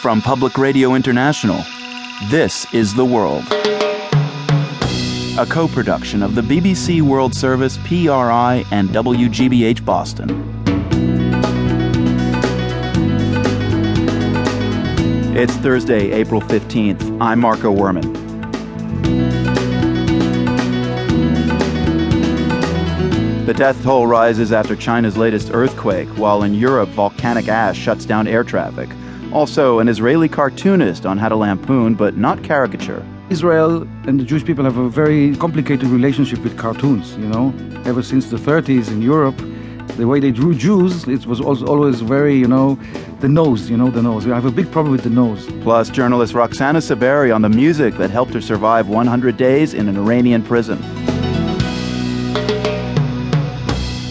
From Public Radio International, this is The World. A co production of the BBC World Service, PRI, and WGBH Boston. It's Thursday, April 15th. I'm Marco Werman. The death toll rises after China's latest earthquake, while in Europe, volcanic ash shuts down air traffic. Also, an Israeli cartoonist on how to lampoon, but not caricature. Israel and the Jewish people have a very complicated relationship with cartoons, you know. Ever since the 30s in Europe, the way they drew Jews, it was always very, you know, the nose, you know, the nose. I have a big problem with the nose. Plus, journalist Roxana Saberi on the music that helped her survive 100 days in an Iranian prison.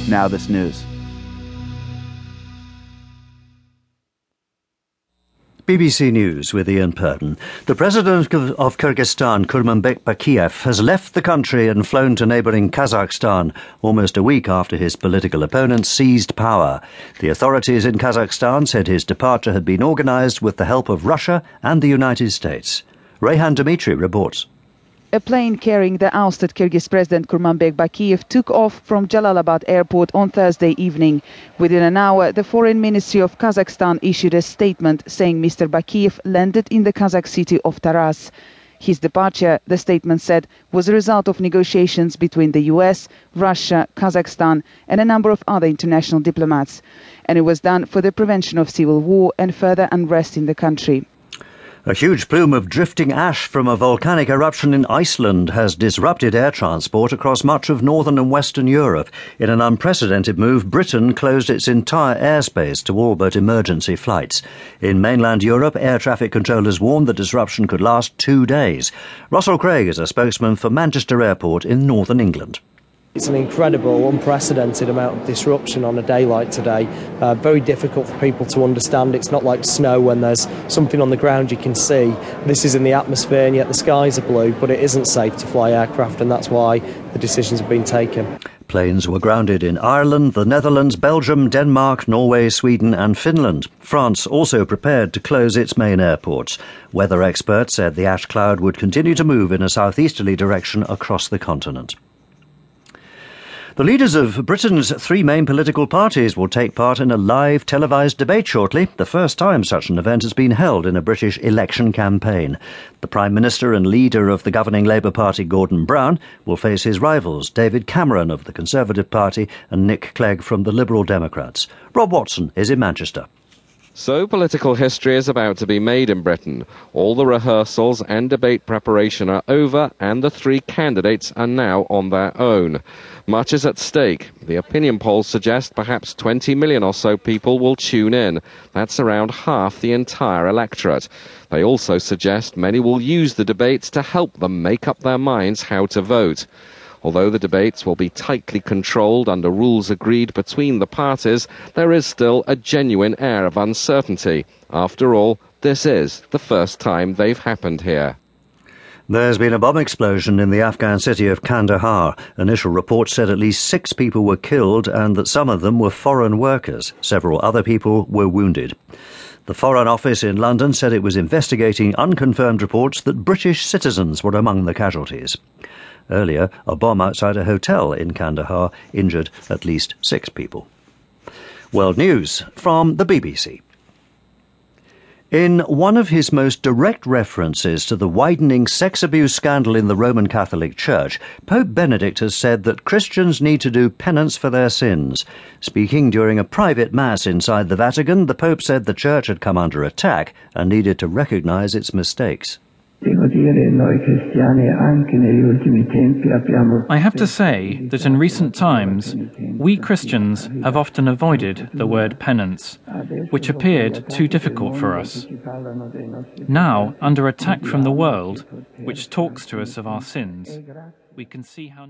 Now, this news. BBC News with Ian Purden. The president of Kyrgyzstan, Kurmanbek Bakiev, has left the country and flown to neighbouring Kazakhstan almost a week after his political opponent seized power. The authorities in Kazakhstan said his departure had been organised with the help of Russia and the United States. Rayhan Demytrie reports. A plane carrying the ousted Kyrgyz President Kurmanbek Bakiev took off from Jalalabad airport on Thursday evening. Within an hour, the Foreign Ministry of Kazakhstan issued a statement saying Mr. Bakiev landed in the Kazakh city of Taraz. His departure, the statement said, was a result of negotiations between the US, Russia, Kazakhstan, and a number of other international diplomats. And it was done for the prevention of civil war and further unrest in the country. A huge plume of drifting ash from a volcanic eruption in Iceland has disrupted air transport across much of northern and western Europe. In an unprecedented move, Britain closed its entire airspace to all but emergency flights. In mainland Europe, air traffic controllers warned the disruption could last two days. Russell Craig is a spokesman for Manchester Airport in northern England. It's an incredible, unprecedented amount of disruption on a day like today. Uh, very difficult for people to understand. It's not like snow when there's something on the ground you can see. This is in the atmosphere and yet the skies are blue, but it isn't safe to fly aircraft, and that's why the decisions have been taken. Planes were grounded in Ireland, the Netherlands, Belgium, Denmark, Norway, Sweden, and Finland. France also prepared to close its main airports. Weather experts said the ash cloud would continue to move in a southeasterly direction across the continent. The leaders of Britain's three main political parties will take part in a live televised debate shortly, the first time such an event has been held in a British election campaign. The Prime Minister and leader of the governing Labour Party, Gordon Brown, will face his rivals, David Cameron of the Conservative Party and Nick Clegg from the Liberal Democrats. Rob Watson is in Manchester. So political history is about to be made in Britain. All the rehearsals and debate preparation are over, and the three candidates are now on their own. Much is at stake. The opinion polls suggest perhaps 20 million or so people will tune in. That's around half the entire electorate. They also suggest many will use the debates to help them make up their minds how to vote. Although the debates will be tightly controlled under rules agreed between the parties, there is still a genuine air of uncertainty. After all, this is the first time they've happened here. There's been a bomb explosion in the Afghan city of Kandahar. Initial reports said at least six people were killed and that some of them were foreign workers. Several other people were wounded. The Foreign Office in London said it was investigating unconfirmed reports that British citizens were among the casualties. Earlier, a bomb outside a hotel in Kandahar injured at least six people. World News from the BBC. In one of his most direct references to the widening sex abuse scandal in the Roman Catholic Church, Pope Benedict has said that Christians need to do penance for their sins. Speaking during a private mass inside the Vatican, the Pope said the Church had come under attack and needed to recognize its mistakes. I have to say that in recent times, we Christians have often avoided the word penance, which appeared too difficult for us. Now, under attack from the world, which talks to us of our sins, we can see how.